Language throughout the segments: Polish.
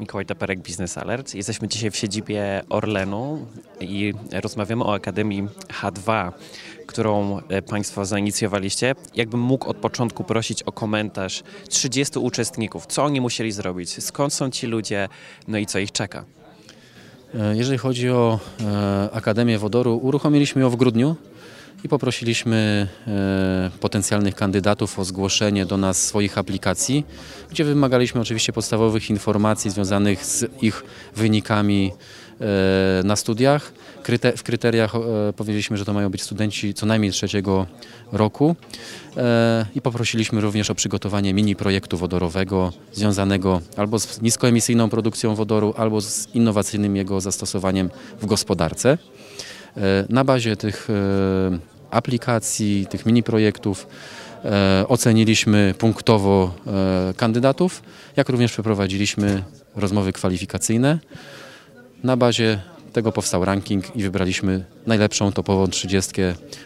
Mikołaj Taperek, Business Alert. Jesteśmy dzisiaj w siedzibie Orlenu i rozmawiamy o Akademii H2, którą e, Państwo zainicjowaliście. Jakbym mógł od początku prosić o komentarz 30 uczestników, co oni musieli zrobić, skąd są ci ludzie, no i co ich czeka. E, Jeżeli chodzi o e, Akademię Wodoru, uruchomiliśmy ją w grudniu i poprosiliśmy e, potencjalnych kandydatów o zgłoszenie do nas swoich aplikacji, gdzie wymagaliśmy oczywiście podstawowych informacji związanych z ich wynikami e, na studiach. W kryteriach e, powiedzieliśmy, że to mają być studenci co najmniej trzeciego roku i poprosiliśmy również o przygotowanie mini projektu wodorowego związanego albo z niskoemisyjną produkcją wodoru, albo z innowacyjnym jego zastosowaniem w gospodarce. E, Na bazie tych e, aplikacji, tych mini projektów e, oceniliśmy punktowo kandydatów, jak również przeprowadziliśmy rozmowy kwalifikacyjne. Na bazie tego powstał ranking i wybraliśmy najlepszą topową 30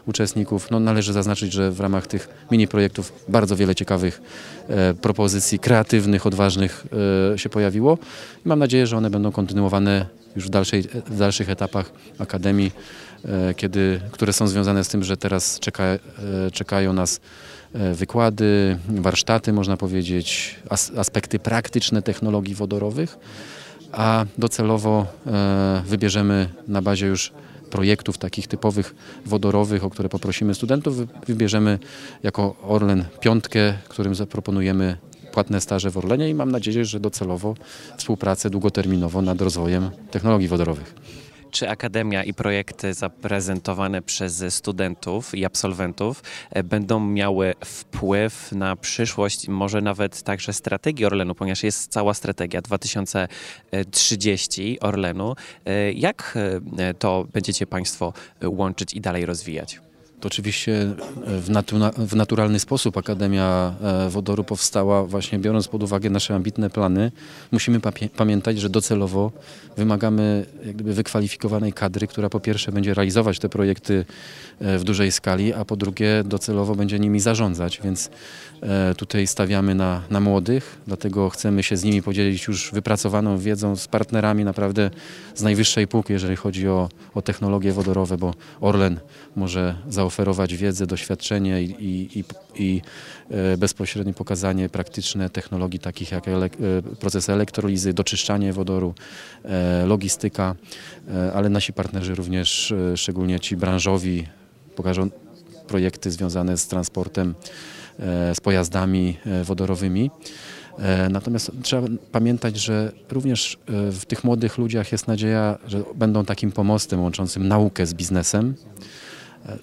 uczestników. No, należy zaznaczyć, że w ramach tych mini projektów bardzo wiele ciekawych e, propozycji, kreatywnych, odważnych e, się pojawiło. I mam nadzieję, że one będą kontynuowane już w, dalszej, w dalszych etapach Akademii, e, kiedy, które są związane z tym, że teraz czeka, e, czekają nas e, wykłady, warsztaty, można powiedzieć, as, aspekty praktyczne technologii wodorowych a docelowo e, wybierzemy na bazie już projektów takich typowych wodorowych, o które poprosimy studentów, wy- wybierzemy jako Orlen piątkę, którym zaproponujemy płatne staże w Orlenie i mam nadzieję, że docelowo współpracę długoterminowo nad rozwojem technologii wodorowych. Czy Akademia i projekty zaprezentowane przez studentów i absolwentów e, będą miały wpływ na przyszłość, może nawet także strategii Orlenu, ponieważ jest cała strategia 2030 Orlenu. E, Jak e, to będziecie Państwo łączyć i dalej rozwijać? To oczywiście e, w, natu- w naturalny sposób Akademia e, Wodoru powstała właśnie biorąc pod uwagę nasze ambitne plany. Musimy pamiętać, że docelowo wymagamy jak gdyby wykwalifikowanej kadry, która po pierwsze będzie realizować te projekty w dużej skali, a po drugie docelowo będzie nimi zarządzać, więc e, tutaj stawiamy na, na młodych, dlatego chcemy się z nimi podzielić już wypracowaną wiedzą z partnerami naprawdę z najwyższej półki, jeżeli chodzi o, o technologie wodorowe, bo Orlen może zaoferować wiedzę, doświadczenie i, i, i, e, bezpośrednie pokazanie praktyczne technologii takich jak elek, e, procesy elektrolizy, doczyszczanie wodoru, logistyka, ale nasi partnerzy również, szczególnie ci branżowi, pokażą projekty związane z transportem, e, z pojazdami e, wodorowymi. E, Natomiast trzeba pamiętać, że również w tych młodych ludziach jest nadzieja, że będą takim pomostem łączącym naukę z biznesem.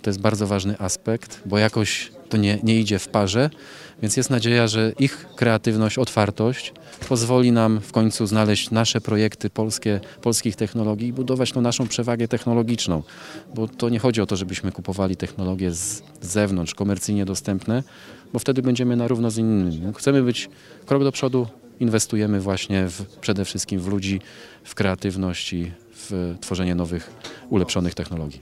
To jest bardzo ważny aspekt, bo jakoś to nie, nie idzie w parze, więc jest nadzieja, że ich kreatywność, otwartość pozwoli nam w końcu znaleźć nasze projekty polskie, polskich technologii i budować tą naszą przewagę technologiczną. Bo to nie chodzi o to, żebyśmy kupowali technologie z zewnątrz, komercyjnie dostępne, bo wtedy będziemy na równo z innymi. Chcemy być krok do przodu, inwestujemy właśnie w, przede wszystkim w ludzi, w kreatywność i w tworzenie nowych, ulepszonych technologii.